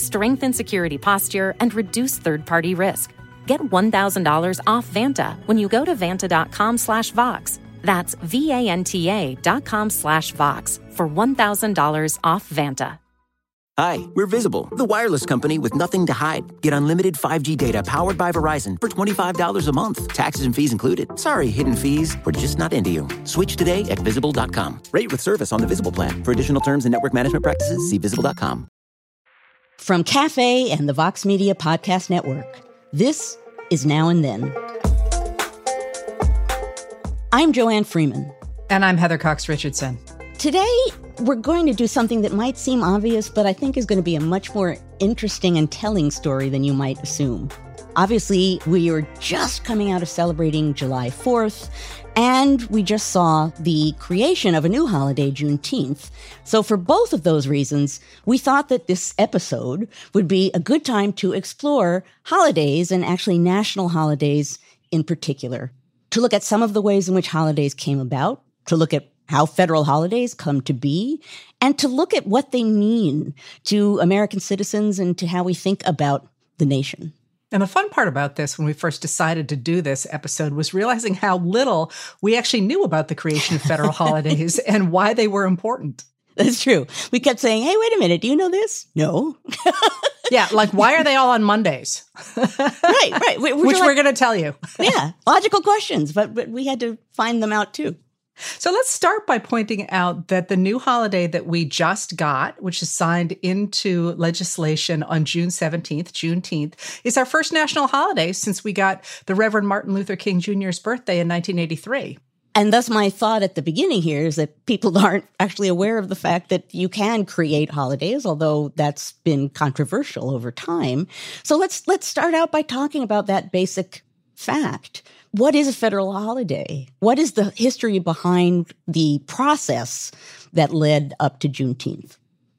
Strengthen security posture and reduce third-party risk. Get $1,000 off Vanta when you go to vanta.com slash Vox. That's V-A-N-T-A dot com slash Vox for $1,000 off Vanta. Hi, we're Visible, the wireless company with nothing to hide. Get unlimited 5G data powered by Verizon for $25 a month, taxes and fees included. Sorry, hidden fees, we're just not into you. Switch today at visible.com. Rate with service on the Visible plan. For additional terms and network management practices, see visible.com. From Cafe and the Vox Media Podcast Network, this is Now and Then. I'm Joanne Freeman. And I'm Heather Cox Richardson. Today, we're going to do something that might seem obvious, but I think is going to be a much more interesting and telling story than you might assume. Obviously, we are just coming out of celebrating July 4th, and we just saw the creation of a new holiday, Juneteenth. So, for both of those reasons, we thought that this episode would be a good time to explore holidays and actually national holidays in particular, to look at some of the ways in which holidays came about, to look at how federal holidays come to be, and to look at what they mean to American citizens and to how we think about the nation. And the fun part about this, when we first decided to do this episode, was realizing how little we actually knew about the creation of federal holidays and why they were important. That's true. We kept saying, hey, wait a minute, do you know this? No. yeah, like why are they all on Mondays? right, right. We're Which like, we're going to tell you. yeah, logical questions, but, but we had to find them out too. So let's start by pointing out that the new holiday that we just got, which is signed into legislation on June 17th, Juneteenth, is our first national holiday since we got the Reverend Martin Luther King Jr.'s birthday in 1983. And thus, my thought at the beginning here is that people aren't actually aware of the fact that you can create holidays, although that's been controversial over time. So let's let's start out by talking about that basic fact what is a federal holiday? What is the history behind the process that led up to Juneteenth?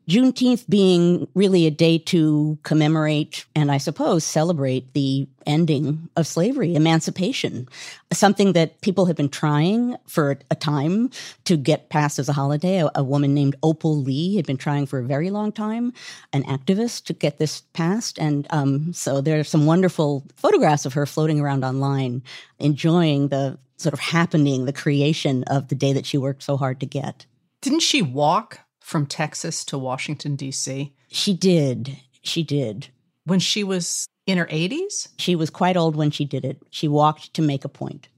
Juneteenth being really a day to commemorate and I suppose celebrate the ending of slavery, emancipation, something that people have been trying for a time to get passed as a holiday. A, a, woman named Opal Lee had been trying for a very long time, an activist to get this passed. And um, so there are some wonderful photographs of her floating around online, enjoying the sort of happening, the creation of the day that she worked so hard to get. Didn't she walk from Texas to Washington, D.C.? She did. She did. When she was in her 80s? She was quite old when she did it. She walked to make a point.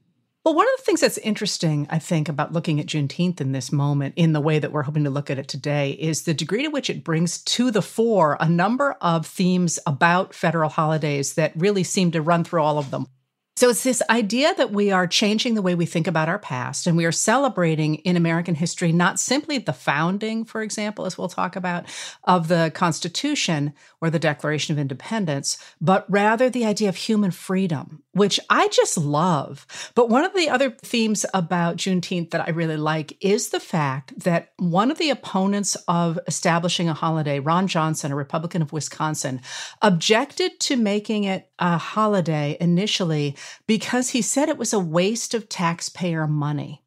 Well, one of the things that's interesting, I think, about looking at Juneteenth in this moment, in the way that we're hoping to look at it today, is the degree to which it brings to the fore a number of themes about federal holidays that really seem to run through all of them. So it's this idea that we are changing the way we think about our past and we are celebrating in American history not simply the founding, for example, as we'll talk about, of the Constitution or the Declaration of Independence, but rather the idea of human freedom, which I just love. But one of the other themes about Juneteenth that I really like is the fact that one of the opponents of establishing a holiday, Ron Johnson, a Republican of Wisconsin, objected to making it a holiday initially because he said it was a waste of taxpayer money.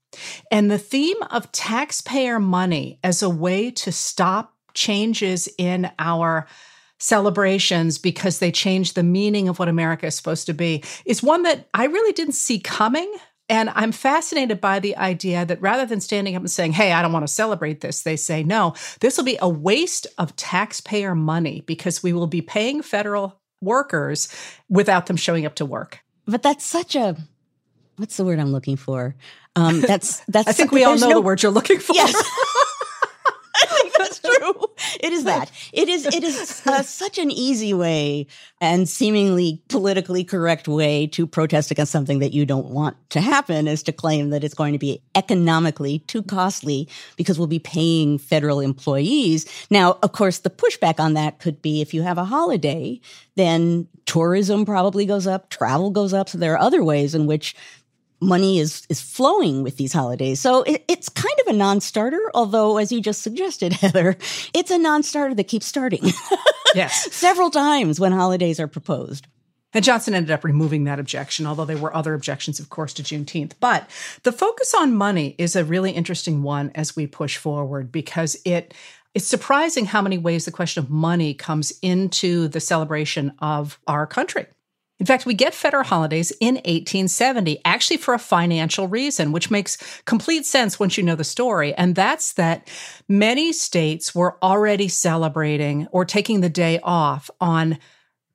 And the theme of taxpayer money as a way to stop changes in our celebrations because they change the meaning of what America is supposed to be is one that I really didn't see coming. And I'm fascinated by the idea that rather than standing up and saying, Hey, I don't want to celebrate this, they say, No, this will be a waste of taxpayer money because we will be paying federal workers without them showing up to work. But that's such a what's the word I'm looking for? Um, that's that's. I think we all know no, the word you're looking for. Yes. I think that's true. it is that. It is. It is uh, such an easy way and seemingly politically correct way to protest against something that you don't want to happen is to claim that it's going to be economically too costly because we'll be paying federal employees. Now, of course, the pushback on that could be if you have a holiday, then tourism probably goes up, travel goes up. So there are other ways in which money is is flowing with these holidays. So it, it's kind of a non-starter, although as you just suggested, Heather, it's a non-starter that keeps starting. yes. Several times when holidays are proposed. And Johnson ended up removing that objection, although there were other objections, of course, to Juneteenth. But the focus on money is a really interesting one as we push forward because it it's surprising how many ways the question of money comes into the celebration of our country. In fact, we get federal holidays in 1870, actually for a financial reason, which makes complete sense once you know the story. And that's that many states were already celebrating or taking the day off on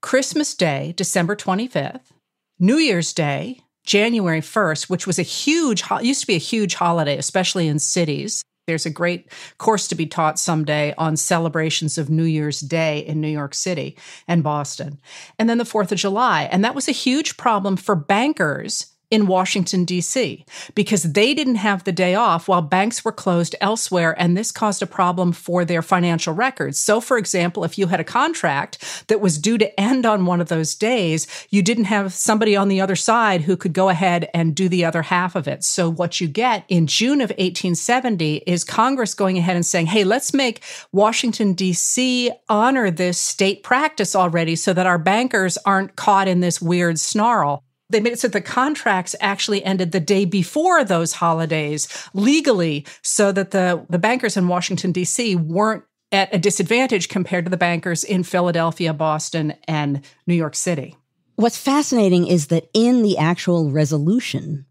Christmas Day, December 25th, New Year's Day, January 1st, which was a huge, used to be a huge holiday, especially in cities. There's a great course to be taught someday on celebrations of New Year's Day in New York City and Boston. And then the 4th of July. And that was a huge problem for bankers in Washington, D.C., because they didn't have the day off while banks were closed elsewhere. And this caused a problem for their financial records. So, for example, if you had a contract that was due to end on one of those days, you didn't have somebody on the other side who could go ahead and do the other half of it. So, what you get in June of 1870 is Congress going ahead and saying, hey, let's make Washington, D.C. honor this state practice already so that our bankers aren't caught in this weird snarl they made it so the contracts actually ended the day before those holidays legally so that the, the bankers in Washington, D.C. weren't at a disadvantage compared to the bankers in Philadelphia, Boston, and New York City. What's fascinating is that in the actual resolution,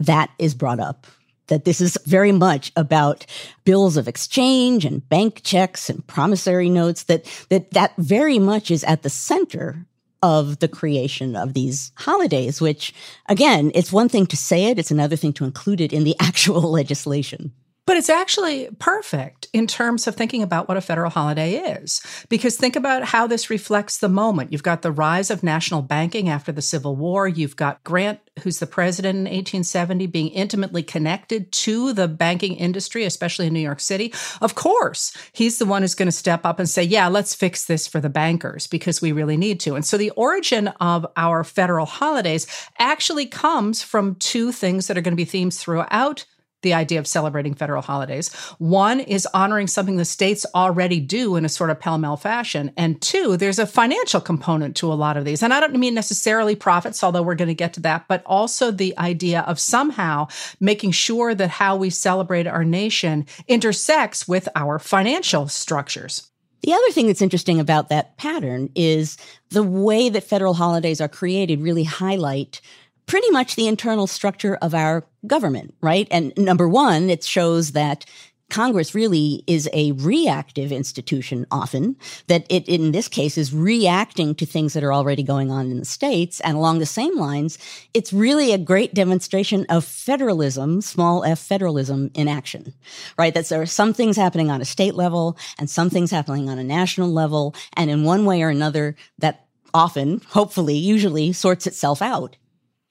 that is brought up. That this is very much about bills of exchange and bank checks and promissory notes. That that that very much is at the center of the creation of these holidays, which again, it's one thing to say it, it's another thing to include it in the actual legislation. But it's actually perfect in terms of thinking about what a federal holiday is. Because think about how this reflects the moment. You've got the rise of national banking after the Civil War. You've got Grant, who's the president in 1870, being intimately connected to the banking industry, especially in New York City. Of course, he's the one who's going to step up and say, yeah, let's fix this for the bankers because we really need to. And so the origin of our federal holidays actually comes from two things that are going to be themes throughout the idea of celebrating federal holidays. One is honoring something the states already do in a sort of pell mell fashion. And two, there's a financial component to a lot of these. And I don't mean necessarily profits, although we're going to get to that, but also the idea of somehow making sure that how we celebrate our nation intersects with our financial structures. The other thing that's interesting about that pattern is the way that federal holidays are created really highlight pretty much the internal structure of our government, right? And number one, it shows that Congress really is a reactive institution often, that it, in this case, is reacting to things that are already going on in the states. And along the same lines, it's really a great demonstration of federalism, small f federalism in action, right? That there are some things happening on a state level and some things happening on a national level. And in one way or another, that often, hopefully, usually sorts itself out.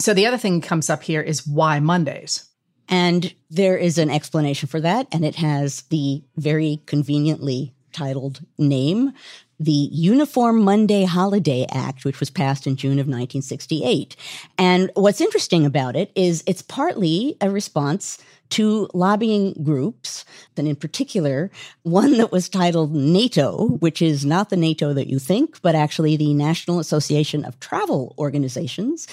So the other thing comes up here is why Mondays? And there is an explanation for that, and it has the very conveniently titled name the Uniform Monday Holiday Act, which was passed in June of 1968. And what's interesting about it is it's partly a response to lobbying groups, and in particular, one that was titled NATO, which is not the NATO that you think, but actually the National Association of Travel Organizations.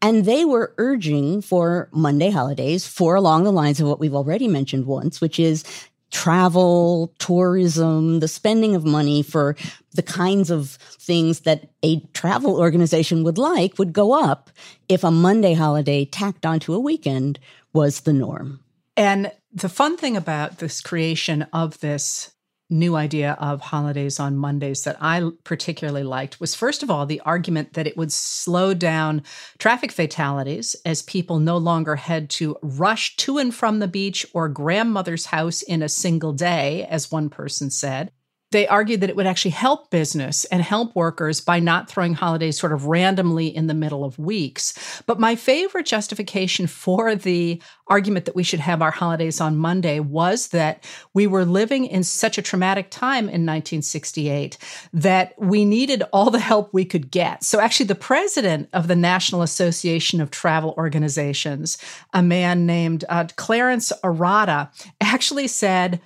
And they were urging for Monday holidays for along the lines of what we've already mentioned once, which is travel, tourism, the spending of money for the kinds of things that a travel organization would like would go up if a Monday holiday tacked onto a weekend was the norm. And the fun thing about this creation of this new idea of holidays on Mondays that I particularly liked was first of all the argument that it would slow down traffic fatalities as people no longer had to rush to and from the beach or grandmother's house in a single day, as one person said. They argued that it would actually help business and help workers by not throwing holidays sort of randomly in the middle of weeks. But my favorite justification for the argument that we should have our holidays on Monday was that we were living in such a traumatic time in 1968 that we needed all the help we could get. So actually the president of the National Association of Travel Organizations, a man named uh, Clarence Arata, actually said,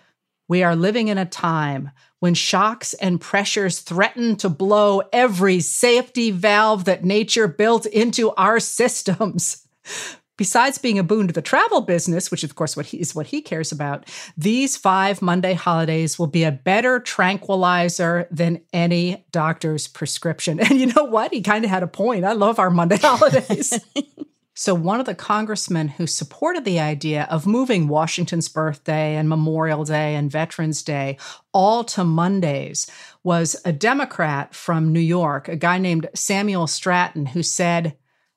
we are living in a time when shocks and pressures threaten to blow every safety valve that nature built into our systems. Besides being a boon to the travel business, which of course what he, is what he cares about, these five Monday holidays will be a better tranquilizer than any doctor's prescription. And you know what? He kind of had a point. I love our Monday holidays. So, one of the congressmen who supported the idea of moving Washington's birthday and Memorial Day and Veterans Day all to Mondays was a Democrat from New York, a guy named Samuel Stratton, who said,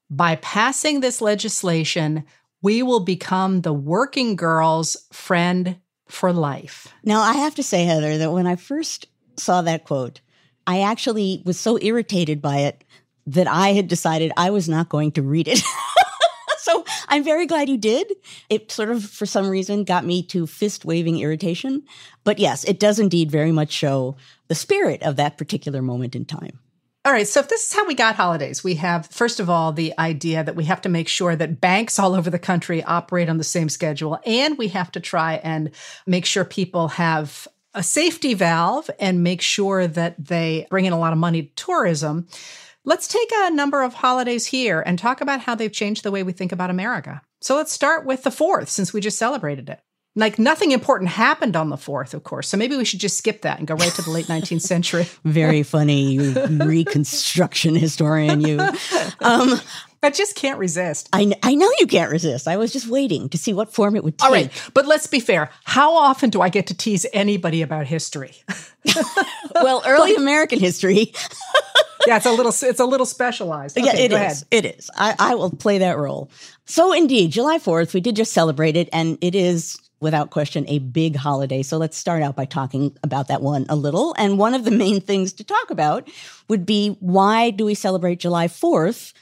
By passing this legislation, we will become the working girl's friend for life. Now, I have to say, Heather, that when I first saw that quote, I actually was so irritated by it that I had decided I was not going to read it. I'm very glad you did. It sort of, for some reason, got me to fist waving irritation. But yes, it does indeed very much show the spirit of that particular moment in time. All right. So if this is how we got holidays, we have, first of all, the idea that we have to make sure that banks all over the country operate on the same schedule. And we have to try and make sure people have a safety valve and make sure that they bring in a lot of money to tourism. Let's take a number of holidays here and talk about how they've changed the way we think about America. So let's start with the 4th, since we just celebrated it. Like nothing important happened on the 4th, of course. So maybe we should just skip that and go right to the late 19th century. Very funny, you reconstruction historian, you. Um, I just can't resist. I, I know you can't resist. I was just waiting to see what form it would take. All right, but let's be fair. How often do I get to tease anybody about history? well, early American history. Yeah, it's a little it's a little specialized. Okay, yeah, it go is. Ahead. It is. I, I will play that role. So indeed, July 4th, we did just celebrate it, and it is without question a big holiday. So let's start out by talking about that one a little. And one of the main things to talk about would be why do we celebrate July 4th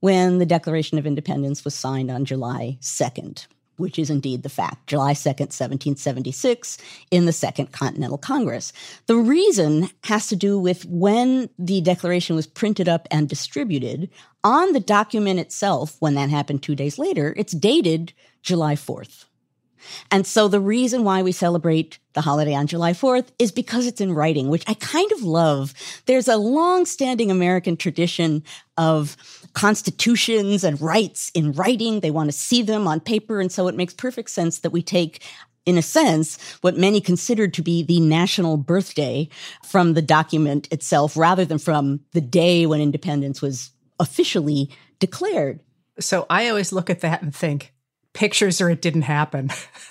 when the Declaration of Independence was signed on July 2nd? Which is indeed the fact, July 2nd, 1776, in the Second Continental Congress. The reason has to do with when the Declaration was printed up and distributed. On the document itself, when that happened two days later, it's dated July 4th. And so the reason why we celebrate the holiday on July 4th is because it's in writing, which I kind of love. There's a long standing American tradition of constitutions and rights in writing. They want to see them on paper. And so it makes perfect sense that we take in a sense, what many considered to be the national birthday from the document itself rather than from the day when independence was officially declared. So I always look at that and think, pictures or it didn't happen.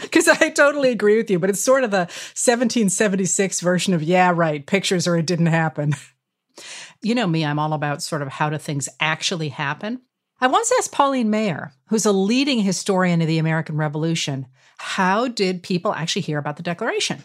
Because I totally agree with you, but it's sort of the 1776 version of, yeah, right, pictures or it didn't happen. You know me, I'm all about sort of how do things actually happen. I once asked Pauline Maier, who's a leading historian of the American Revolution, how did people actually hear about the Declaration?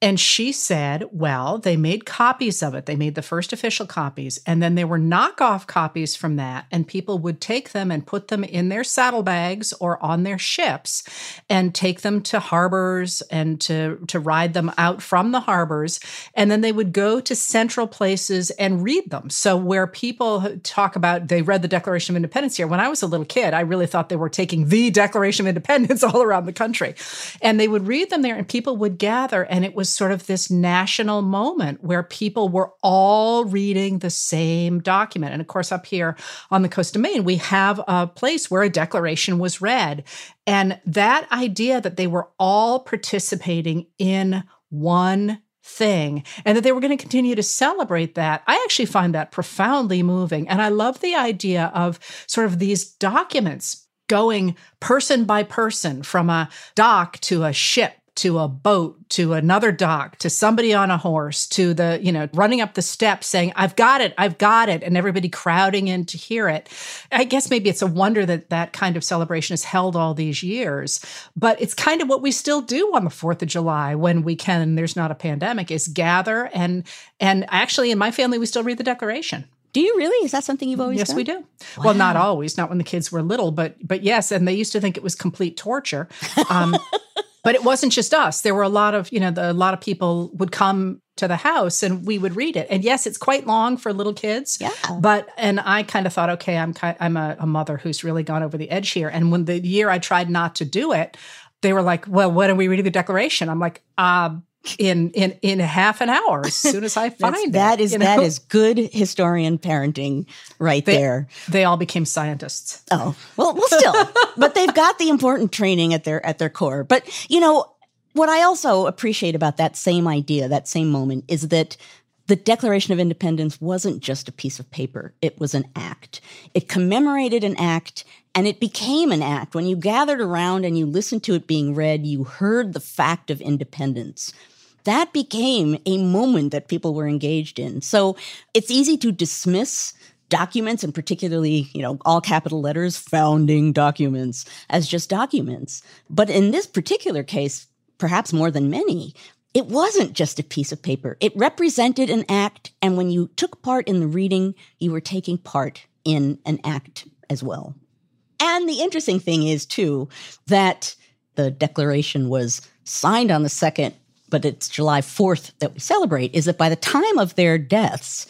And she said, well, they made copies of it. They made the first official copies, and then there were knockoff copies from that. And people would take them and put them in their saddlebags or on their ships and take them to harbors and to, to ride them out from the harbors. And then they would go to central places and read them. So, where people talk about they read the Declaration of Independence here, when I was a little kid, I really thought they were taking the Declaration of Independence all around the country. And they would read them there, and people would gather and it was sort of this national moment where people were all reading the same document. And of course, up here on the coast of Maine, we have a place where a declaration was read. And that idea that they were all participating in one thing and that they were going to continue to celebrate that. I actually find that profoundly moving. And I love the idea of sort of these documents going person by person from a dock to a ship to a boat to another dock to somebody on a horse to the you know running up the steps saying i've got it i've got it and everybody crowding in to hear it i guess maybe it's a wonder that that kind of celebration is held all these years but it's kind of what we still do on the 4th of july when we can and there's not a pandemic is gather and and actually in my family we still read the declaration do you really? Is that something you've always yes, done? we do. Wow. Well, not always, not when the kids were little, but but yes, and they used to think it was complete torture. Um, but it wasn't just us. There were a lot of you know the, a lot of people would come to the house and we would read it. And yes, it's quite long for little kids. Yeah. But and I kind of thought, okay, I'm I'm a, a mother who's really gone over the edge here. And when the year I tried not to do it, they were like, "Well, when are we reading the Declaration?" I'm like, uh, in in in half an hour as soon as I find it. That is you know? that is good historian parenting right they, there. They all became scientists. Oh well, well, still, but they've got the important training at their at their core. But you know what I also appreciate about that same idea, that same moment, is that the Declaration of Independence wasn't just a piece of paper. It was an act. It commemorated an act and it became an act. When you gathered around and you listened to it being read, you heard the fact of independence that became a moment that people were engaged in. So it's easy to dismiss documents and particularly, you know, all capital letters, founding documents as just documents. But in this particular case, perhaps more than many, it wasn't just a piece of paper. It represented an act. And when you took part in the reading, you were taking part in an act as well. And the interesting thing is, too, that the declaration was signed on the second but it's July 4th that we celebrate, is that by the time of their deaths,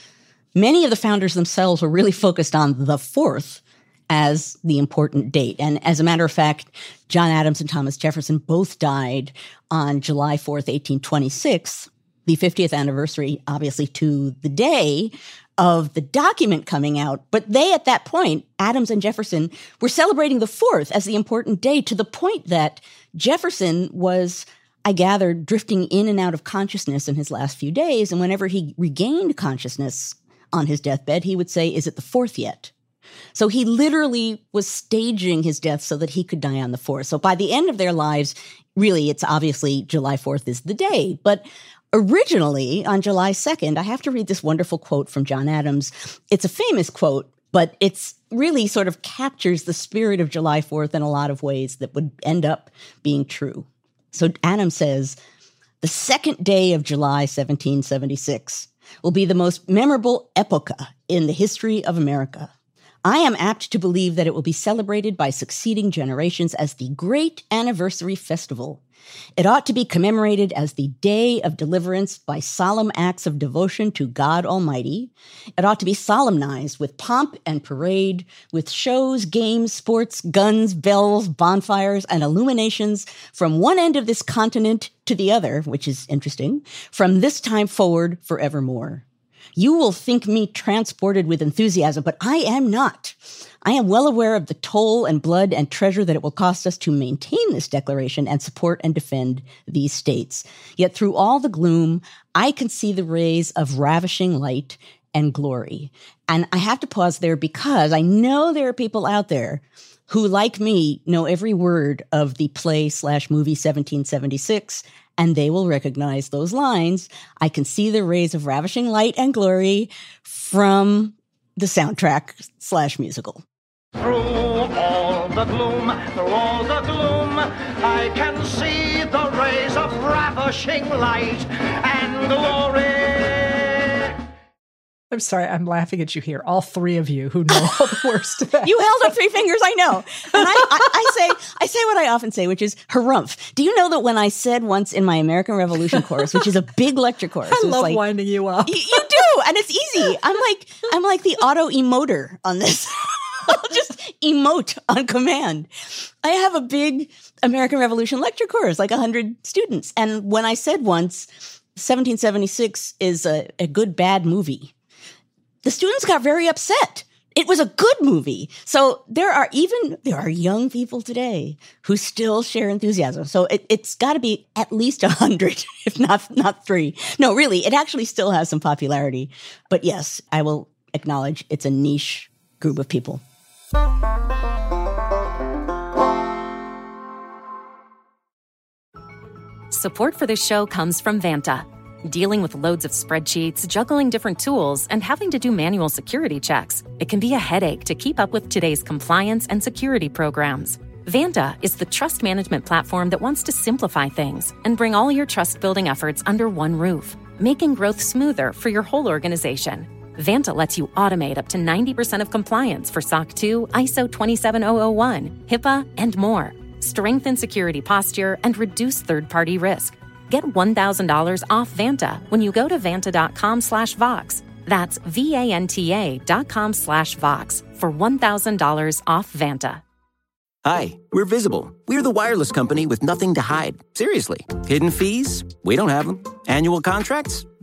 many of the founders themselves were really focused on the 4th as the important date. And as a matter of fact, John Adams and Thomas Jefferson both died on July 4th, 1826, the 50th anniversary, obviously, to the day of the document coming out. But they, at that point, Adams and Jefferson, were celebrating the 4th as the important day to the point that Jefferson was I gathered, drifting in and out of consciousness in his last few days. And whenever he regained consciousness on his deathbed, he would say, Is it the fourth yet? So he literally was staging his death so that he could die on the fourth. So by the end of their lives, really, it's obviously July 4th is the day. But originally, on July 2nd, I have to read this wonderful quote from John Adams. It's a famous quote, but it's really sort of captures the spirit of July 4th in a lot of ways that would end up being true. So Adam says, the second day of July 1776 will be the most memorable epocha in the history of America. I am apt to believe that it will be celebrated by succeeding generations as the great anniversary festival it ought to be commemorated as the day of deliverance by solemn acts of devotion to God Almighty. It ought to be solemnized with pomp and parade, with shows, games, sports, guns, bells, bonfires, and illuminations from one end of this continent to the other, which is interesting, from this time forward forevermore. You will think me transported with enthusiasm, but I am not. I am well aware of the toll and blood and treasure that it will cost us to maintain this declaration and support and defend these states. Yet through all the gloom, I can see the rays of ravishing light and glory. And I have to pause there because I know there are people out there who, like me, know every word of the play slash movie 1776 and they will recognize those lines. I can see the rays of ravishing light and glory from the soundtrack slash musical. Through all the gloom, through all the gloom, I can see the rays of ravishing light and glory. I'm sorry, I'm laughing at you here. All three of you who know all the worst. to that. you held up three fingers, I know. And I, I, I, say, I say what I often say, which is harumph. Do you know that when I said once in my American Revolution course, which is a big lecture course, I love like, winding you up. You, you do, and it's easy. I'm like, I'm like the auto emoter on this. I'll just emote on command. I have a big American Revolution lecture course, like 100 students. And when I said once, 1776 is a, a good bad movie, the students got very upset. It was a good movie. So there are even, there are young people today who still share enthusiasm. So it, has got to be at least a hundred, if not, not three. No, really, it actually still has some popularity. But yes, I will acknowledge it's a niche group of people. Support for this show comes from Vanta. Dealing with loads of spreadsheets, juggling different tools, and having to do manual security checks, it can be a headache to keep up with today's compliance and security programs. Vanta is the trust management platform that wants to simplify things and bring all your trust building efforts under one roof, making growth smoother for your whole organization. Vanta lets you automate up to 90% of compliance for SOC 2, ISO 27001, HIPAA, and more. Strengthen security posture and reduce third party risk. Get $1,000 off Vanta when you go to vanta.com slash Vox. That's V-A-N-T-A dot com slash Vox for $1,000 off Vanta. Hi, we're Visible. We're the wireless company with nothing to hide. Seriously. Hidden fees? We don't have them. Annual contracts?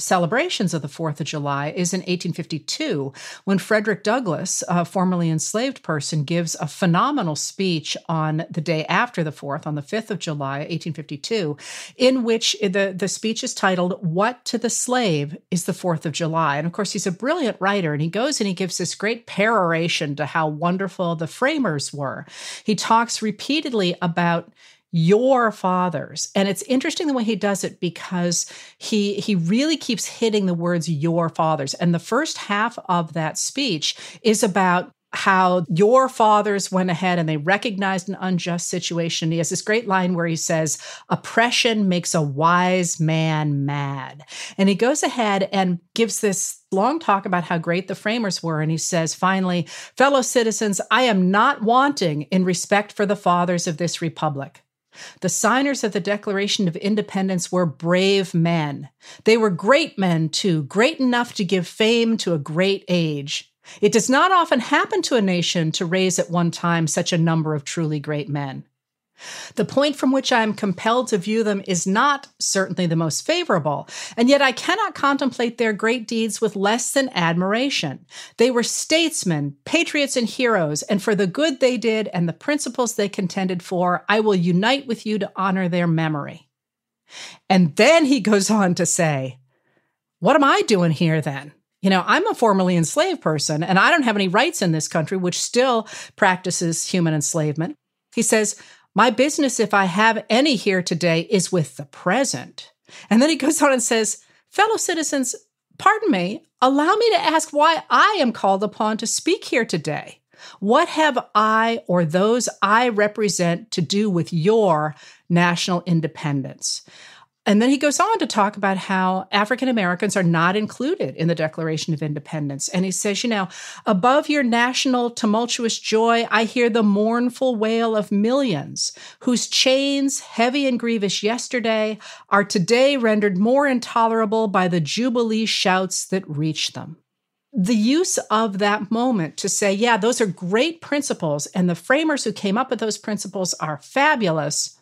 celebrations of the 4th of July is in 1852 when Frederick Douglass, a formerly enslaved person, gives a phenomenal speech on the day after the 4th, on the 5th of July, 1852, in which the, the speech is titled, What to the Slave is the 4th of July? And of course, he's a brilliant writer and he goes and he gives this great peroration to how wonderful the framers were. He talks repeatedly about your fathers and it's interesting the way he does it because he he really keeps hitting the words your fathers and the first half of that speech is about how your fathers went ahead and they recognized an unjust situation. He has this great line where he says, Oppression makes a wise man mad. And he goes ahead and gives this long talk about how great the framers were. And he says, finally, fellow citizens, I am not wanting in respect for the fathers of this republic. The signers of the Declaration of Independence were brave men. They were great men, too, great enough to give fame to a great age. It does not often happen to a nation to raise at one time such a number of truly great men. The point from which I am compelled to view them is not certainly the most favorable, and yet I cannot contemplate their great deeds with less than admiration. They were statesmen, patriots, and heroes, and for the good they did and the principles they contended for, I will unite with you to honor their memory. And then he goes on to say, What am I doing here then? You know, I'm a formerly enslaved person and I don't have any rights in this country, which still practices human enslavement. He says, my business, if I have any here today, is with the present. And then he goes on and says, Fellow citizens, pardon me, allow me to ask why I am called upon to speak here today. What have I or those I represent to do with your national independence? And then he goes on to talk about how African Americans are not included in the Declaration of Independence. And he says, you know, above your national tumultuous joy, I hear the mournful wail of millions whose chains, heavy and grievous yesterday, are today rendered more intolerable by the jubilee shouts that reach them the use of that moment to say, yeah, those are great principles, and the framers who came up with those principles are fabulous.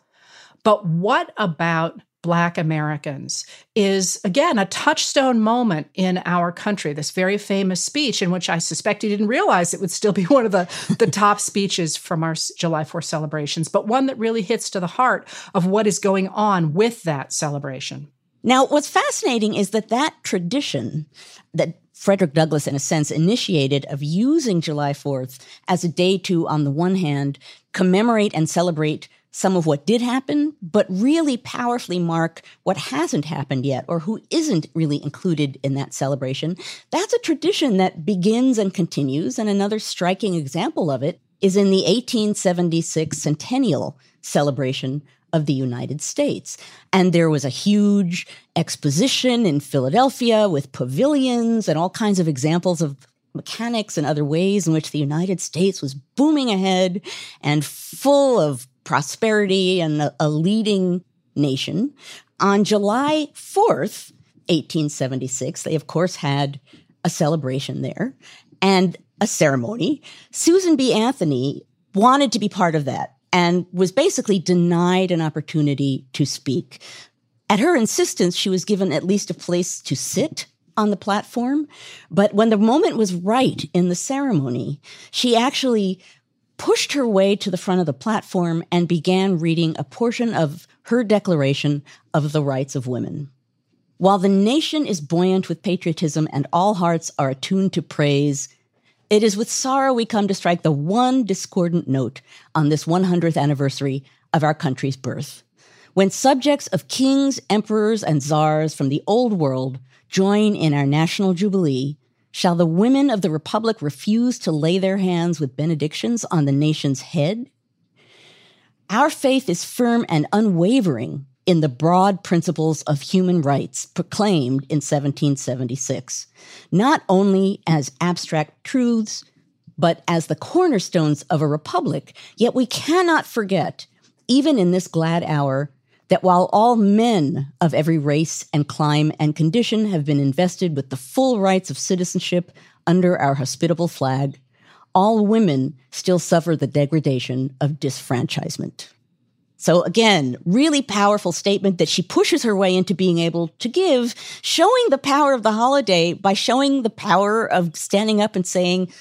But what about Black Americans is, again, a touchstone moment in our country. This very famous speech, in which I suspect he didn't realize it would still be one of the, the top speeches from our July 4th celebrations, but one that really hits to the heart of what is going on with that celebration. Now, what's fascinating is that that tradition that Frederick Douglass, in a sense, initiated of using July 4th as a day to, on the one hand, commemorate and celebrate some of what did happen, but really powerfully mark what hasn't happened yet or who isn't really included in that celebration. That's a tradition that begins and continues. And another striking example of it is in the 1876 centennial celebration of the United States. And there was a huge exposition in Philadelphia with pavilions and all kinds of examples of mechanics and other ways in which the United States was booming ahead and full of prosperity and a, a leading nation. On July 4th, 1876, they of course had a celebration there and a ceremony. Susan B. Anthony wanted to be part of that and was basically denied an opportunity to speak. At her insistence, she was given at least a place to sit on the platform. But when the moment was right in the ceremony, she actually pushed her way to the front of the platform and began reading a portion of her Declaration of the Rights of Women. While the nation is buoyant with patriotism and all hearts are attuned to praise, it is with sorrow we come to strike the one discordant note on this 100th anniversary of our country's birth. When subjects of kings, emperors, and czars from the old world join in our national jubilee, shall the women of the republic refuse to lay their hands with benedictions on the nation's head? Our faith is firm and unwavering in the broad principles of human rights proclaimed in 1776, not only as abstract truths, but as the cornerstones of a republic. Yet we cannot forget, even in this glad hour, that while all men of every race and clime and condition have been invested with the full rights of citizenship under our hospitable flag, all women still suffer the degradation of disfranchisement. So again, really powerful statement that she pushes her way into being able to give, showing the power of the holiday by showing the power of standing up and saying,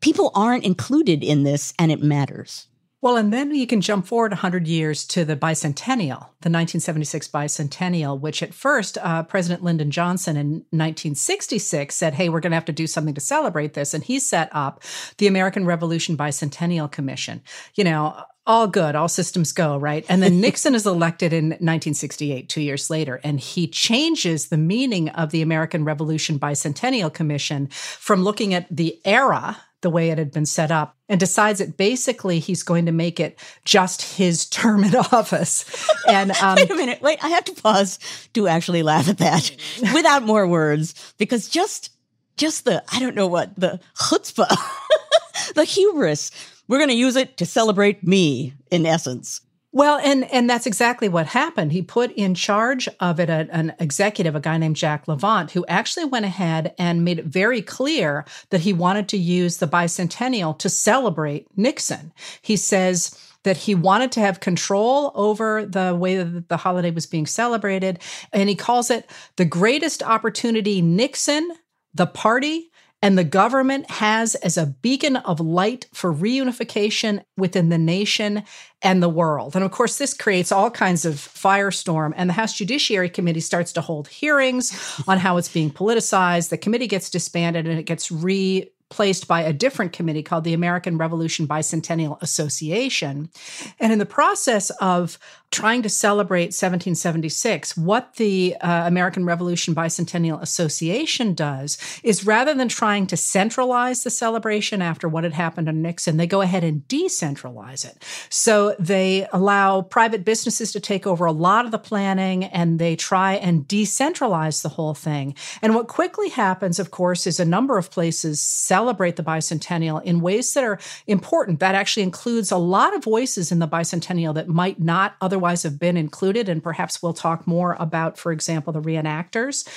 people aren't included in this and it matters. Well, and then you can jump forward 100 years to the bicentennial, the 1976 bicentennial, which at first uh, President Lyndon Johnson in 1966 said, hey, we're going to have to do something to celebrate this. And he set up the American Revolution Bicentennial Commission. You know, all good, all systems go, right? And then Nixon is elected in 1968, two years later, and he changes the meaning of the American Revolution Bicentennial Commission from looking at the era, the way it had been set up, and decides that basically he's going to make it just his term in office. And um, wait a minute, wait, I have to pause to actually laugh at that without more words, because just just the I don't know what the chutzpah, the hubris we're going to use it to celebrate me, in essence. Well, and and that's exactly what happened. He put in charge of it a, an executive, a guy named Jack Levant, who actually went ahead and made it very clear that he wanted to use the bicentennial to celebrate Nixon. He says that he wanted to have control over the way that the holiday was being celebrated, and he calls it the greatest opportunity Nixon, the party, and the government has as a beacon of light for reunification within the nation and the world. And of course, this creates all kinds of firestorm. And the House Judiciary Committee starts to hold hearings on how it's being politicized. The committee gets disbanded and it gets re placed by a different committee called the American Revolution Bicentennial Association. And in the process of trying to celebrate 1776, what the uh, American Revolution Bicentennial Association does is rather than trying to centralize the celebration after what had happened under Nixon, they go ahead and decentralize it. So they allow private businesses to take over a lot of the planning and they try and decentralize the whole thing. And what quickly happens, of course, is a number of places celebrate the bicentennial in ways that are important. That actually includes a lot of voices in the bicentennial that might not otherwise otherwise have been included. And perhaps we'll talk more about, for example, the reenactors.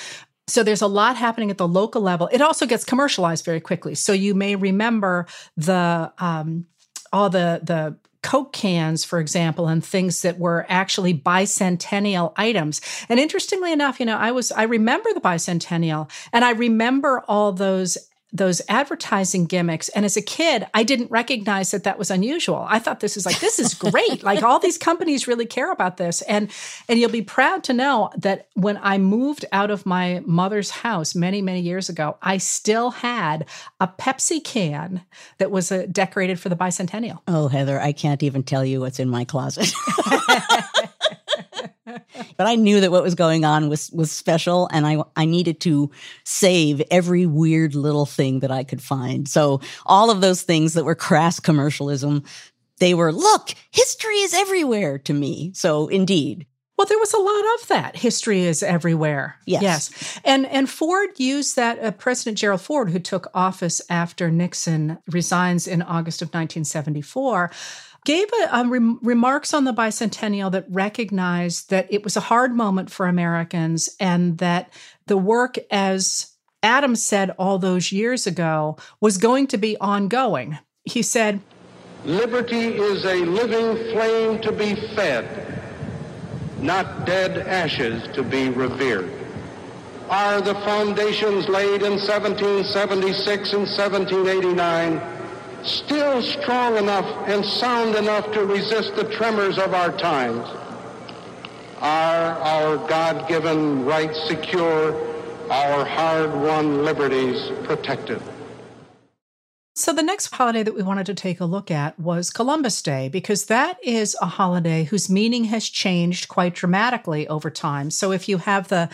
So there's a lot happening at the local level. It also gets commercialized very quickly. So you may remember the um, all the the Coke cans, for example, and things that were actually bicentennial items. And interestingly enough, you know, I was I remember the bicentennial, and I remember all those those advertising gimmicks. And as a kid, I didn't recognize that that was unusual. I thought this is like, this is great. like all these companies really care about this. And, and you'll be proud to know that when I moved out of my mother's house many, many years ago, I still had a Pepsi can that was uh, decorated for the bicentennial. Oh, Heather, I can't even tell you what's in my closet. but I knew that what was going on was was special, and I I needed to save every weird little thing that I could find. So all of those things that were crass commercialism, they were look, history is everywhere to me. So indeed. Well, there was a lot of that. History is everywhere. Yes. Yes. And and Ford used that uh, President Gerald Ford who took office after Nixon resigns in August of 1974 gave a, a rem- remarks on the bicentennial that recognized that it was a hard moment for Americans and that the work, as Adam said all those years ago, was going to be ongoing. He said, Liberty is a living flame to be fed, not dead ashes to be revered. are the foundations laid in 1776 and 1789 still strong enough and sound enough to resist the tremors of our times? Are our God-given rights secure, our hard-won liberties protected? So, the next holiday that we wanted to take a look at was Columbus Day, because that is a holiday whose meaning has changed quite dramatically over time. So, if you have the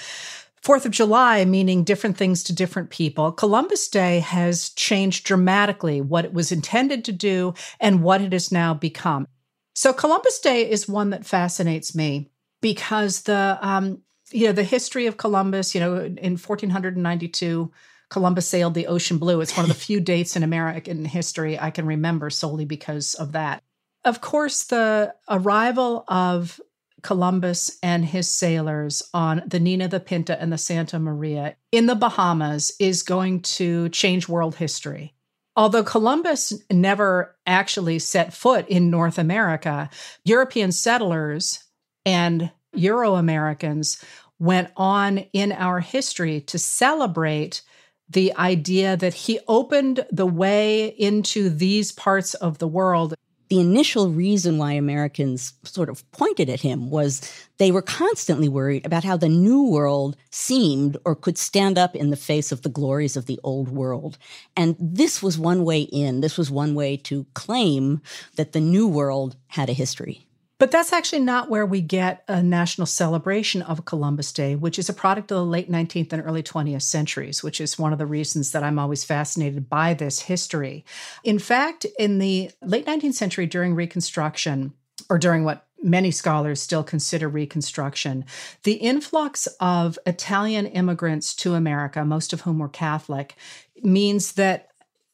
Fourth of July meaning different things to different people. Columbus Day has changed dramatically what it was intended to do and what it has now become. So Columbus Day is one that fascinates me because the um, you know the history of Columbus. You know, in 1492. Columbus sailed the ocean blue. It's one of the few dates in American history I can remember solely because of that. Of course, the arrival of Columbus and his sailors on the Nina, the Pinta, and the Santa Maria in the Bahamas is going to change world history. Although Columbus never actually set foot in North America, European settlers and Euro Americans went on in our history to celebrate the idea that he opened the way into these parts of the world the initial reason why Americans sort of pointed at him was they were constantly worried about how the new world seemed or could stand up in the face of the glories of the old world. And this was one way in. This was one way to claim that the new world had a history. But that's actually not where we get a national celebration of Columbus Day, which is a product of the late 19th and early 20th centuries, which is one of the reasons that I'm always fascinated by this history. In fact, in the late 19th century, during Reconstruction, or during what many scholars still consider Reconstruction, the influx of Italian immigrants to America, most of whom were Catholic, means that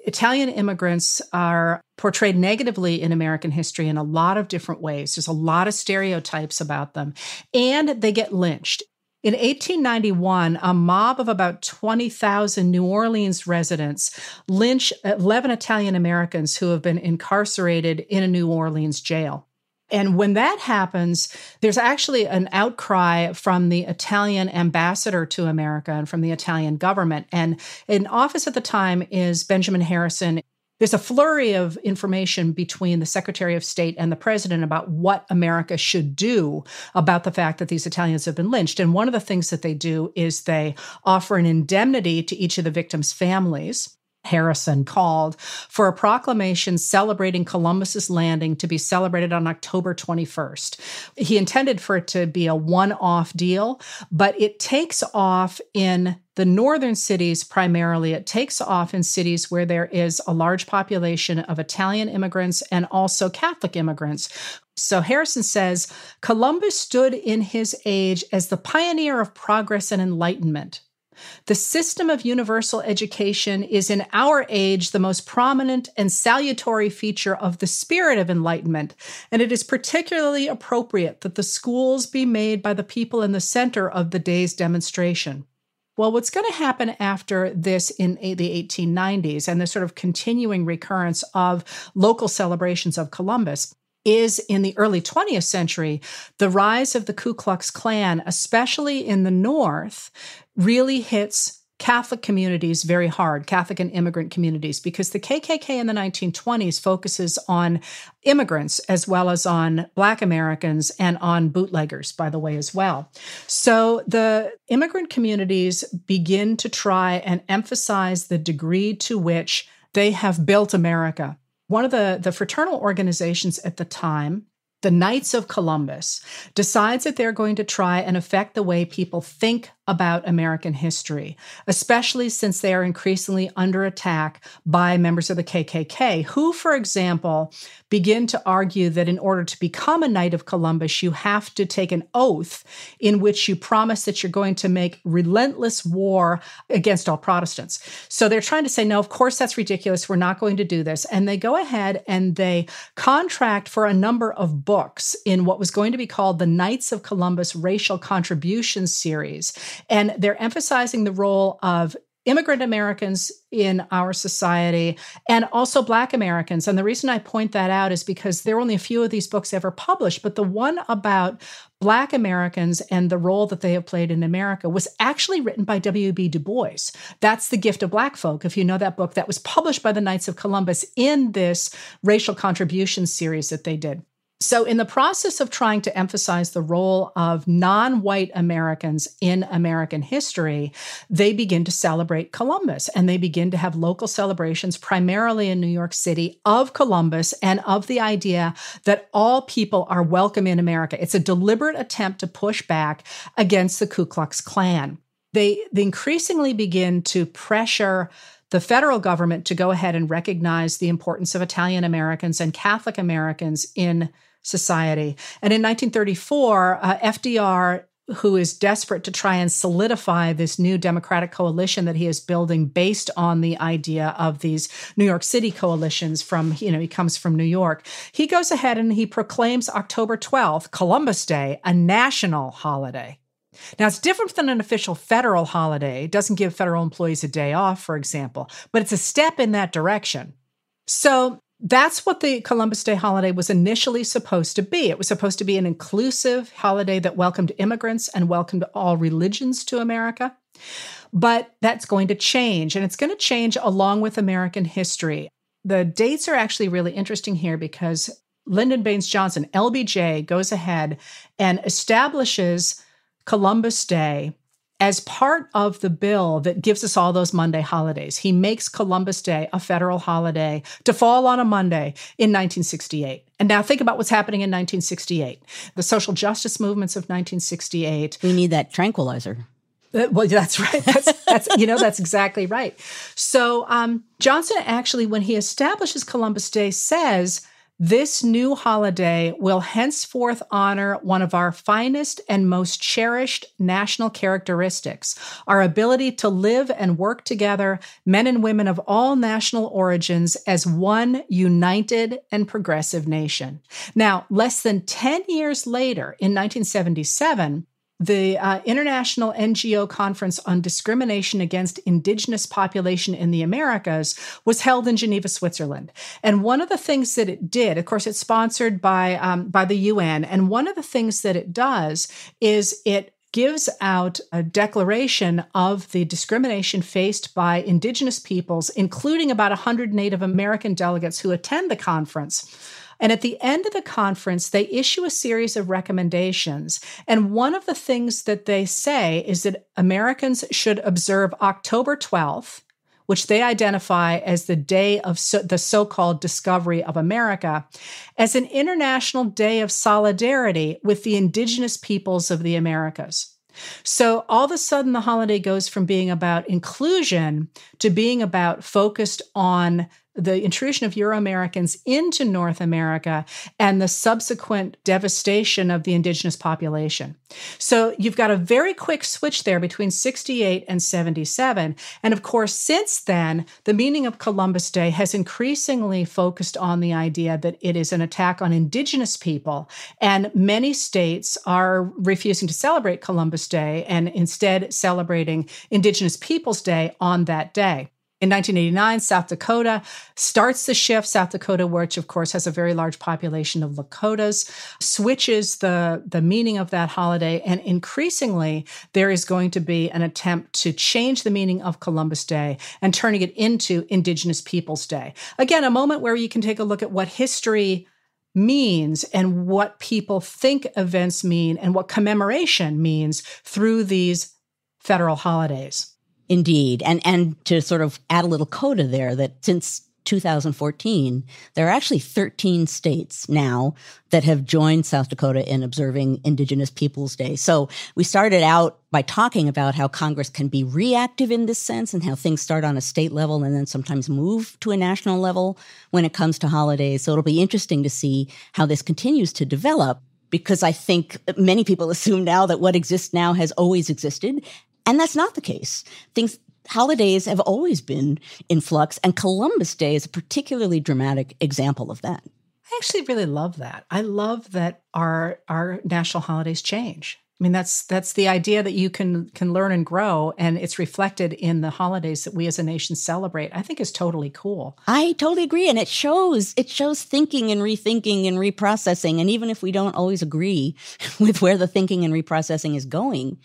Italian immigrants are portrayed negatively in American history in a lot of different ways. There's a lot of stereotypes about them, and they get lynched. In 1891, a mob of about 20,000 New Orleans residents lynch 11 Italian Americans who have been incarcerated in a New Orleans jail. And when that happens, there's actually an outcry from the Italian ambassador to America and from the Italian government. And in office at the time is Benjamin Harrison. There's a flurry of information between the Secretary of State and the President about what America should do about the fact that these Italians have been lynched. And one of the things that they do is they offer an indemnity to each of the victims' families. Harrison called for a proclamation celebrating Columbus's landing to be celebrated on October 21st. He intended for it to be a one-off deal, but it takes off in the northern cities primarily. It takes off in cities where there is a large population of Italian immigrants and also Catholic immigrants so Harrison says Columbus stood in his age as the pioneer of progress and enlightenment. The system of universal education is in our age the most prominent and salutary feature of the spirit of enlightenment, and it is particularly appropriate that the schools be made by the people in the center of the day's demonstration. Well, what's going to happen after this in the 1890s and the sort of continuing recurrence of local celebrations of Columbus is in the early 20th century, the rise of the Ku Klux Klan, especially in the North, really hits Catholic communities very hard, Catholic and immigrant communities, because the KKK in the 1920s focuses on immigrants as well as on Black Americans and on bootleggers, by the way, as well. So the immigrant communities begin to try and emphasize the degree to which they have built America. One of the, the fraternal organizations at the time the Knights of Columbus decides that they're going to try and affect the way people think about American history, especially since they are increasingly under attack by members of the KKK, who, for example, begin to argue that in order to become a Knight of Columbus, you have to take an oath in which you promise that you're going to make relentless war against all Protestants. So they're trying to say, no, of course that's ridiculous. We're not going to do this. And they go ahead and they contract for a number of books in what was going to be called the Knights of Columbus Racial Contributions series. And they're emphasizing the role of immigrant Americans in our society and also Black Americans. And the reason I point that out is because there are only a few of these books ever published, but the one about Black Americans and the role that they have played in America was actually written by W.B. Du Bois. That's The Gift of Black Folk, if you know that book, that was published by the Knights of Columbus in this racial contribution series that they did. So, in the process of trying to emphasize the role of non white Americans in American history, they begin to celebrate Columbus and they begin to have local celebrations, primarily in New York City, of Columbus and of the idea that all people are welcome in America. It's a deliberate attempt to push back against the Ku Klux Klan. They, they increasingly begin to pressure the federal government to go ahead and recognize the importance of Italian Americans and Catholic Americans in society. And in 1934, uh, FDR who is desperate to try and solidify this new democratic coalition that he is building based on the idea of these New York City coalitions from, you know, he comes from New York. He goes ahead and he proclaims October 12th, Columbus Day, a national holiday. Now, it's different than an official federal holiday. It doesn't give federal employees a day off, for example, but it's a step in that direction. So that's what the Columbus Day holiday was initially supposed to be. It was supposed to be an inclusive holiday that welcomed immigrants and welcomed all religions to America. But that's going to change, and it's going to change along with American history. The dates are actually really interesting here because Lyndon Baines Johnson, LBJ, goes ahead and establishes Columbus Day as part of the bill that gives us all those Monday holidays. He makes Columbus Day a federal holiday to fall on a Monday in 1968. And now think about what's happening in 1968. The social justice movements of 1968. We need that tranquilizer. Uh, well, that's right. That's, that's you know that's exactly right. So um, Johnson actually, when he establishes Columbus Day, says this new holiday will henceforth honor one of our finest and most cherished national characteristics our ability to live and work together, men and women of all national origins, as one united and progressive nation. Now, less than 10 years later, in 1977, the uh, International NGO Conference on Discrimination Against Indigenous Population in the Americas was held in Geneva, Switzerland. And one of the things that it did, of course, it's sponsored by um, by the UN, and one of the things that it does is it gives out a declaration of the discrimination faced by Indigenous peoples, including about 100 Native American delegates who attend the conference. And at the end of the conference, they issue a series of recommendations. And one of the things that they say is that Americans should observe October 12th, which they identify as the day of so, the so called discovery of America, as an international day of solidarity with the indigenous peoples of the Americas. So all of a sudden, the holiday goes from being about inclusion to being about focused on the intrusion of Euro Americans into North America and the subsequent devastation of the indigenous population. So you've got a very quick switch there between 68 and 77. And of course, since then, the meaning of Columbus Day has increasingly focused on the idea that it is an attack on indigenous people. And many states are refusing to celebrate Columbus Day and instead celebrating Indigenous Peoples Day on that day. In 1989, South Dakota starts the shift. South Dakota, which of course has a very large population of Lakotas, switches the, the meaning of that holiday. And increasingly, there is going to be an attempt to change the meaning of Columbus Day and turning it into Indigenous Peoples Day. Again, a moment where you can take a look at what history means and what people think events mean and what commemoration means through these federal holidays. Indeed. And and to sort of add a little coda there that since 2014, there are actually 13 states now that have joined South Dakota in observing Indigenous Peoples Day. So we started out by talking about how Congress can be reactive in this sense and how things start on a state level and then sometimes move to a national level when it comes to holidays. So it'll be interesting to see how this continues to develop because I think many people assume now that what exists now has always existed. And that's not the case. Things, holidays have always been in flux, and Columbus Day is a particularly dramatic example of that. I actually really love that. I love that our our national holidays change. I mean, that's that's the idea that you can can learn and grow, and it's reflected in the holidays that we as a nation celebrate. I think is totally cool. I totally agree, and it shows it shows thinking and rethinking and reprocessing. And even if we don't always agree with where the thinking and reprocessing is going,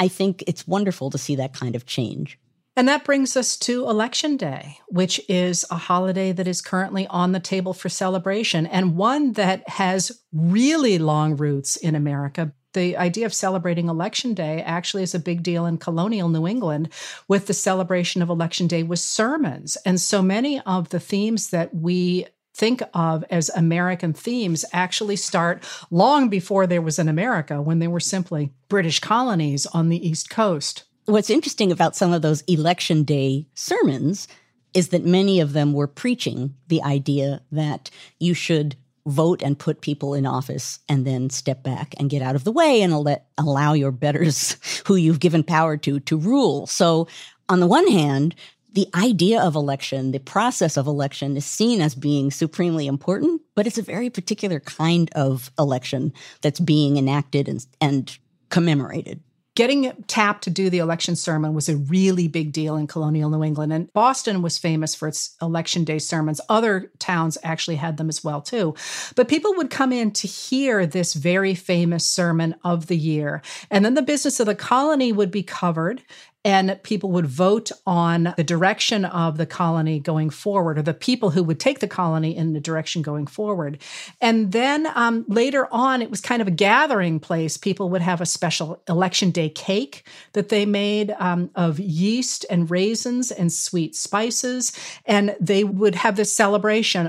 I think it's wonderful to see that kind of change. And that brings us to Election Day, which is a holiday that is currently on the table for celebration and one that has really long roots in America the idea of celebrating election day actually is a big deal in colonial New England with the celebration of election day with sermons. And so many of the themes that we think of as American themes actually start long before there was an America, when they were simply British colonies on the East Coast. What's interesting about some of those election day sermons is that many of them were preaching the idea that you should vote and put people in office and then step back and get out of the way and let allow your betters who you've given power to to rule. So on the one hand, the idea of election, the process of election is seen as being supremely important, but it's a very particular kind of election that's being enacted and, and commemorated getting tapped to do the election sermon was a really big deal in colonial New England. And Boston was famous for its election day sermons. Other towns actually had them as well, too. But people would come in to hear this very famous sermon of the year. And then the business of the colony would be covered and people would vote on the direction of the colony going forward, or the people who would take the colony in the direction going forward. And then um, later on, it was kind of a gathering place. People would have a special election day cake that they made um, of yeast and raisins and sweet spices, and they would have this celebration.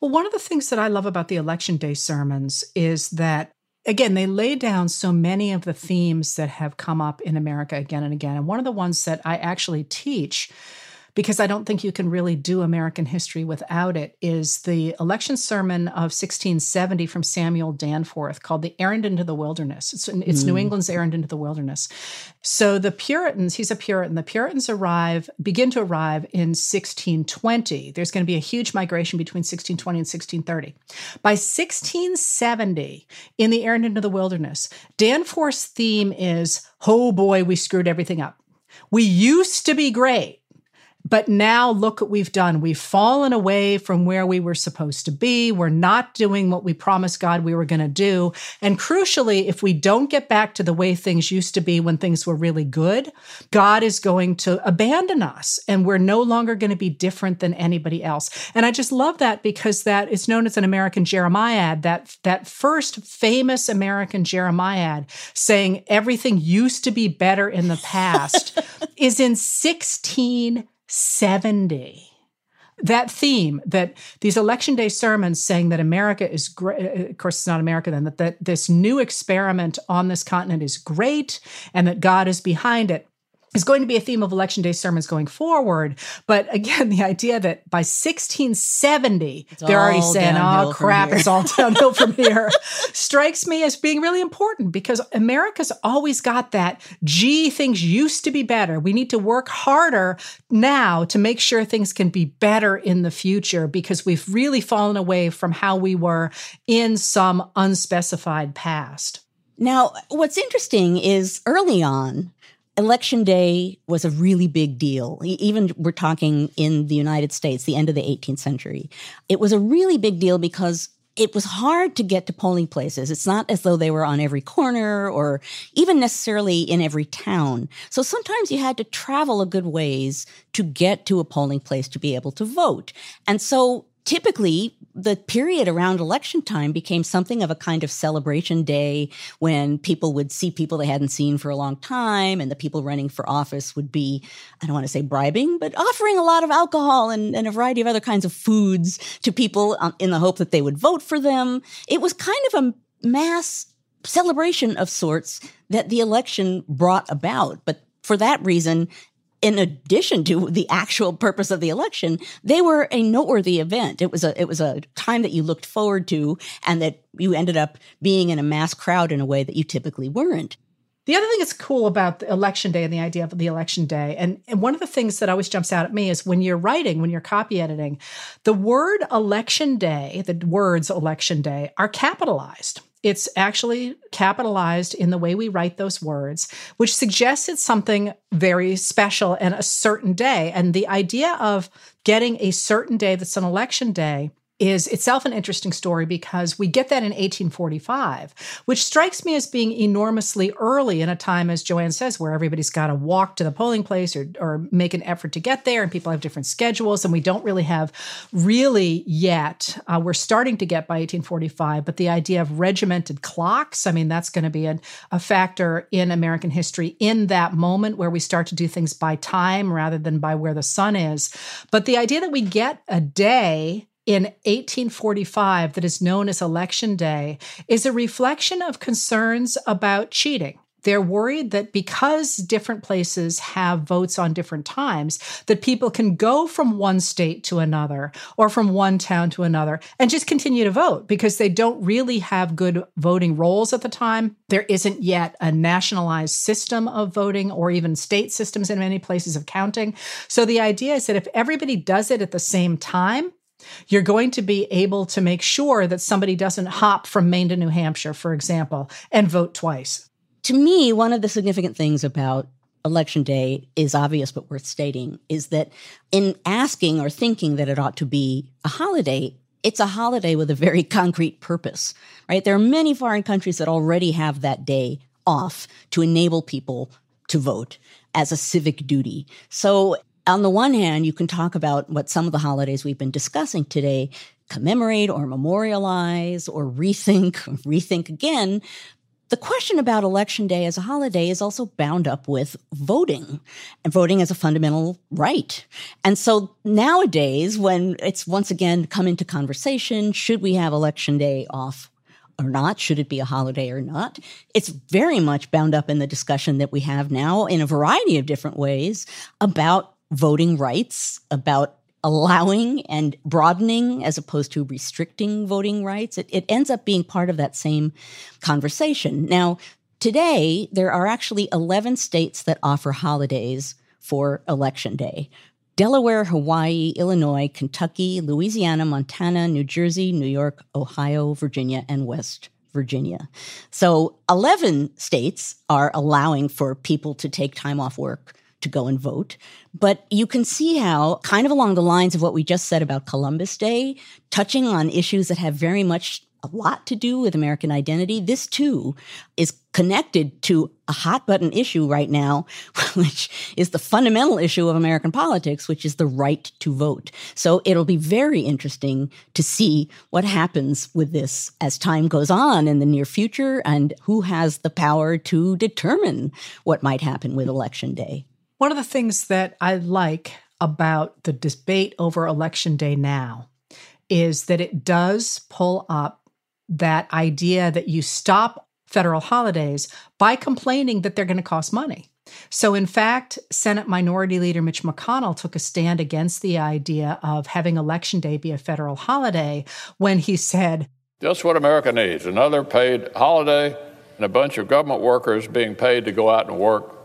Well, one of the things that I love about the election day sermons is that again, they lay down so many of the themes that have come up in America again and again. And one of the ones that I actually teach because I don't think you can really do American history without it, is the election sermon of 1670 from Samuel Danforth called The Errand into the Wilderness. It's, it's mm. New England's Errand into the Wilderness. So the Puritans, he's a Puritan, the Puritans arrive, begin to arrive in 1620. There's going to be a huge migration between 1620 and 1630. By 1670, in The Errand into the Wilderness, Danforth's theme is, oh boy, we screwed everything up. We used to be great but now look what we've done. We've fallen away from where we were supposed to be. We're not doing what we promised God we were going to do. And crucially, if we don't get back to the way things used to be when things were really good, God is going to abandon us and we're no longer going to be different than anybody else. And I just love that because that is known as an American jeremiad that, that first famous American jeremiad saying everything used to be better in the past is in 16 70 that theme that these election day sermons saying that America is great, uh, of course, it's not America then, that, that this new experiment on this continent is great and that God is behind it is going to be a theme of election day sermons going forward. But again, the idea that by 1670, it's they're already saying, oh crap, it's all downhill from here, strikes me as being really important because America's always got that, gee, things used to be better. We need to work harder now to make sure things can be better in the future because we've really fallen away from how we were in some unspecified past. Now, what's interesting is early on, Election day was a really big deal. Even we're talking in the United States, the end of the 18th century. It was a really big deal because it was hard to get to polling places. It's not as though they were on every corner or even necessarily in every town. So sometimes you had to travel a good ways to get to a polling place to be able to vote. And so typically the period around election time became something of a kind of celebration day when people would see people they hadn't seen for a long time and the people running for office would be i don't want to say bribing but offering a lot of alcohol and, and a variety of other kinds of foods to people um, in the hope that they would vote for them. It was kind of a mass celebration of sorts that the election brought about. But for that reason in addition to the actual purpose of the election, they were a noteworthy event. It was a it was a time that you looked forward to and that you ended up being in a mass crowd in a way that you typically weren't. The other thing that's cool about election day and the idea of the election day, and, and one of the things that always jumps out at me is when you're writing, when you're copy editing, the word election day, the words election day are capitalized. It's actually capitalized in the way we write those words, which suggests it's something very special and a certain day. And the idea of getting a certain day that's an election day is itself an interesting story because we get that in 1845, which strikes me as being enormously early in a time, as Joanne says, where everybody's got to walk to the polling place or, or make an effort to get there, and people have different schedules. And we don't really have, really yet, uh, we're starting to get by 1845, but the idea of regimented clocks, I mean, that's going to be a, a factor in American history in that moment where we start to do things by time rather than by where the sun is. But the idea that we get a day in 1845 that is known as Election Day is a reflection of concerns about cheating. They're worried that because different places have votes on different times, that people can go from one state to another or from one town to another and just continue to vote because they don't really have good voting rolls at the time. There isn't yet a nationalized system of voting or even state systems in many places of counting. So the idea is that if everybody does it at the same time, you're going to be able to make sure that somebody doesn't hop from Maine to New Hampshire, for example, and vote twice. To me, one of the significant things about election day is obvious but worth stating is that in asking or thinking that it ought to be a holiday, it's a holiday with a very concrete purpose, right? There are many foreign countries that already have that day off to enable people to vote as a civic duty. So on the one hand, you can talk about what some of the holidays we've been discussing today commemorate or memorialize or rethink, rethink again. The question about Election Day as a holiday is also bound up with voting and voting as a fundamental right. And so nowadays, when it's once again come into conversation, should we have Election Day off or not? Should it be a holiday or not? It's very much bound up in the discussion that we have now in a variety of different ways about voting rights, about allowing and broadening as opposed to restricting voting rights. It, it ends up being part of that same conversation. Now, today, there are actually 11 states that offer holidays for Election Day. Delaware, Hawaii, Illinois, Kentucky, Louisiana, Montana, New Jersey, New York, Ohio, Virginia, and West Virginia. So 11 states are allowing for people to take time off work to go and vote. But you can see how, kind of along the lines of what we just said about Columbus Day, touching on issues that have very much a lot to do with American identity. This too is connected to a hot button issue right now, which is the fundamental issue of American politics, which is the right to vote. So it'll be very interesting to see what happens with this as time goes on in the near future and who has the power to determine what might happen with election day. One of the things that I like about the debate over election day now is that it does pull up that idea that you stop federal holidays by complaining that they're going to cost money. So, in fact, Senate Minority Leader Mitch McConnell took a stand against the idea of having Election Day be a federal holiday when he said, Just what America needs another paid holiday and a bunch of government workers being paid to go out and work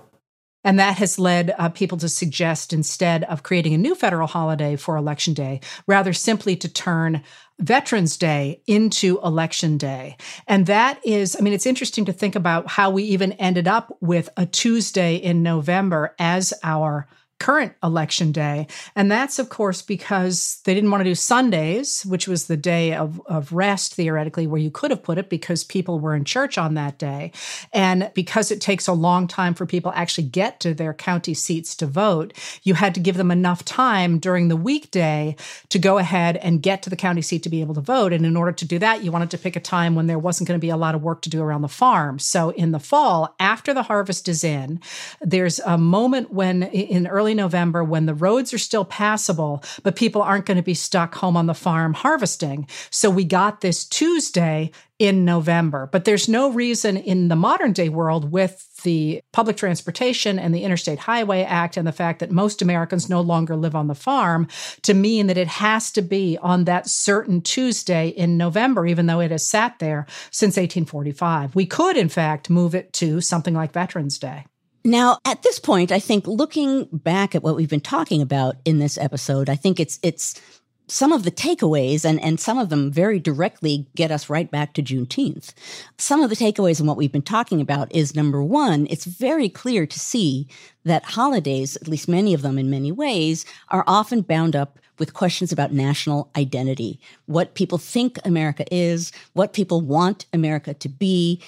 and that has led uh, people to suggest instead of creating a new federal holiday for Election Day, rather simply to turn Veterans Day into Election Day. And that is, I mean, it's interesting to think about how we even ended up with a Tuesday in November as our current election day. And that's, of course, because they didn't want to do Sundays, which was the day of, of rest, theoretically, where you could have put it because people were in church on that day. And because it takes a long time for people actually get to their county seats to vote, you had to give them enough time during the weekday to go ahead and get to the county seat to be able to vote. And in order to do that, you wanted to pick a time when there wasn't going to be a lot of work to do around the farm. So in the fall, after the harvest is in, there's a moment when in early early November when the roads are still passable, but people aren't going to be stuck home on the farm harvesting. So we got this Tuesday in November. But there's no reason in the modern day world with the public transportation and the Interstate Highway Act and the fact that most Americans no longer live on the farm to mean that it has to be on that certain Tuesday in November, even though it has sat there since 1845. We could, in fact, move it to something like Veterans Day. Now, at this point, I think looking back at what we've been talking about in this episode, I think it's it's some of the takeaways, and, and some of them very directly get us right back to Juneteenth. Some of the takeaways in what we've been talking about is number one, it's very clear to see that holidays, at least many of them in many ways, are often bound up with questions about national identity, what people think America is, what people want America to be,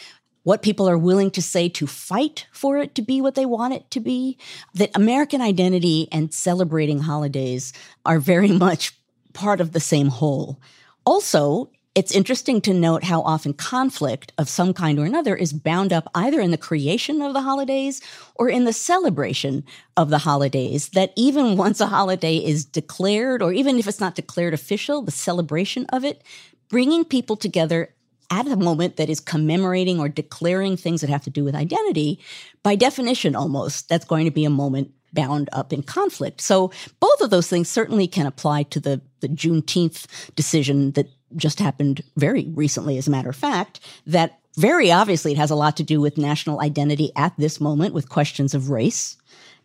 what people are willing to say to fight for it to be what they want it to be. That American identity and celebrating holidays are very much part of the same whole. Also, it's interesting to note how often conflict of some kind or another is bound up either in the creation of the holidays or in the celebration of the holidays. That even once a holiday is declared, or even if it's not declared official, the celebration of it, bringing people together at a moment that is commemorating or declaring things that have to do with identity, by definition almost, that's going to be a moment bound up in conflict. So both of those things certainly can apply to the, the Juneteenth decision that just happened very recently, as a matter of fact, that very obviously it has a lot to do with national identity at this moment with questions of race.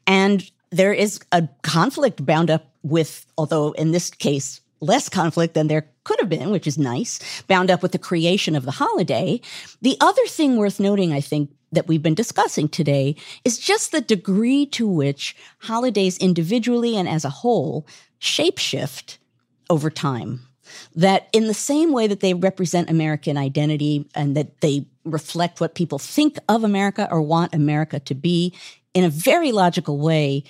And there is a conflict bound up with, although in this case, less conflict than there could have been, which is nice, bound up with the creation of the holiday. The other thing worth noting, I think, that we've been discussing today is just the degree to which holidays individually and as a whole shapeshift over time. That in the same way that they represent American identity and that they reflect what people think of America or want America to be, in a very logical way,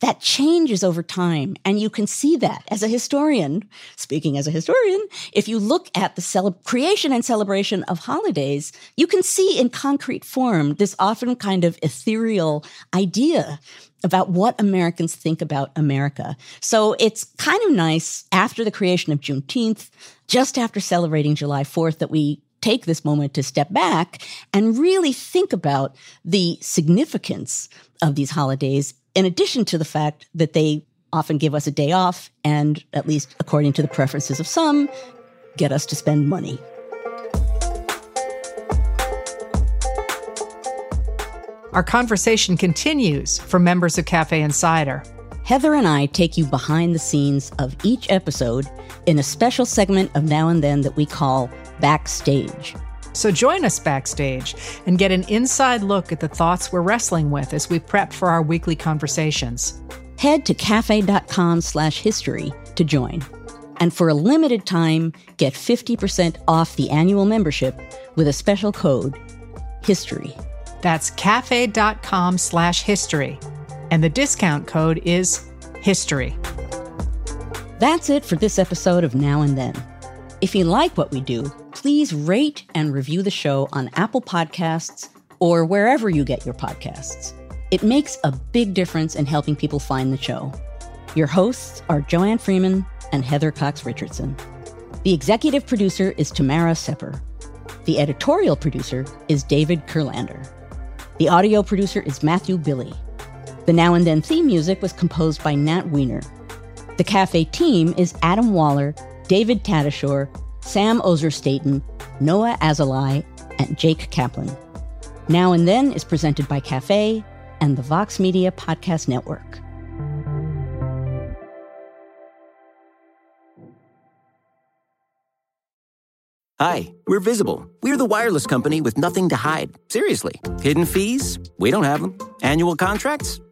that changes over time. And you can see that as a historian, speaking as a historian, if you look at the cele- creation and celebration of holidays, you can see in concrete form this often kind of ethereal idea about what Americans think about America. So it's kind of nice after the creation of Juneteenth, just after celebrating July 4th, that we take this moment to step back and really think about the significance of these holidays in addition to the fact that they often give us a day off and, at least according to the preferences of some, get us to spend money. Our conversation continues for members of Cafe Insider. Heather and I take you behind the scenes of each episode in a special segment of Now and Then that we call Backstage. So join us backstage and get an inside look at the thoughts we're wrestling with as we prep for our weekly conversations. Head to cafe.com slash history to join. And for a limited time, get 50% off the annual membership with a special code, HISTORY. That's cafe.com slash history. And the discount code is HISTORY. That's it for this episode of Now and Then. If you like what we do, please rate and review the show on Apple Podcasts or wherever you get your podcasts. It makes a big difference in helping people find the show. Your hosts are Joanne Freeman and Heather Cox Richardson. The executive producer is Tamara Sepper. The editorial producer is David Kurlander. The audio producer is Matthew Billy. The Now and Then theme music was composed by Nat Weiner. The cafe team is Adam Waller, David Tatasciore, Sam Ozer Staten, Noah Azulai, and Jake Kaplan. Now and Then is presented by Cafe and the Vox Media Podcast Network. Hi, we're Visible. We're the wireless company with nothing to hide. Seriously. Hidden fees? We don't have them. Annual contracts?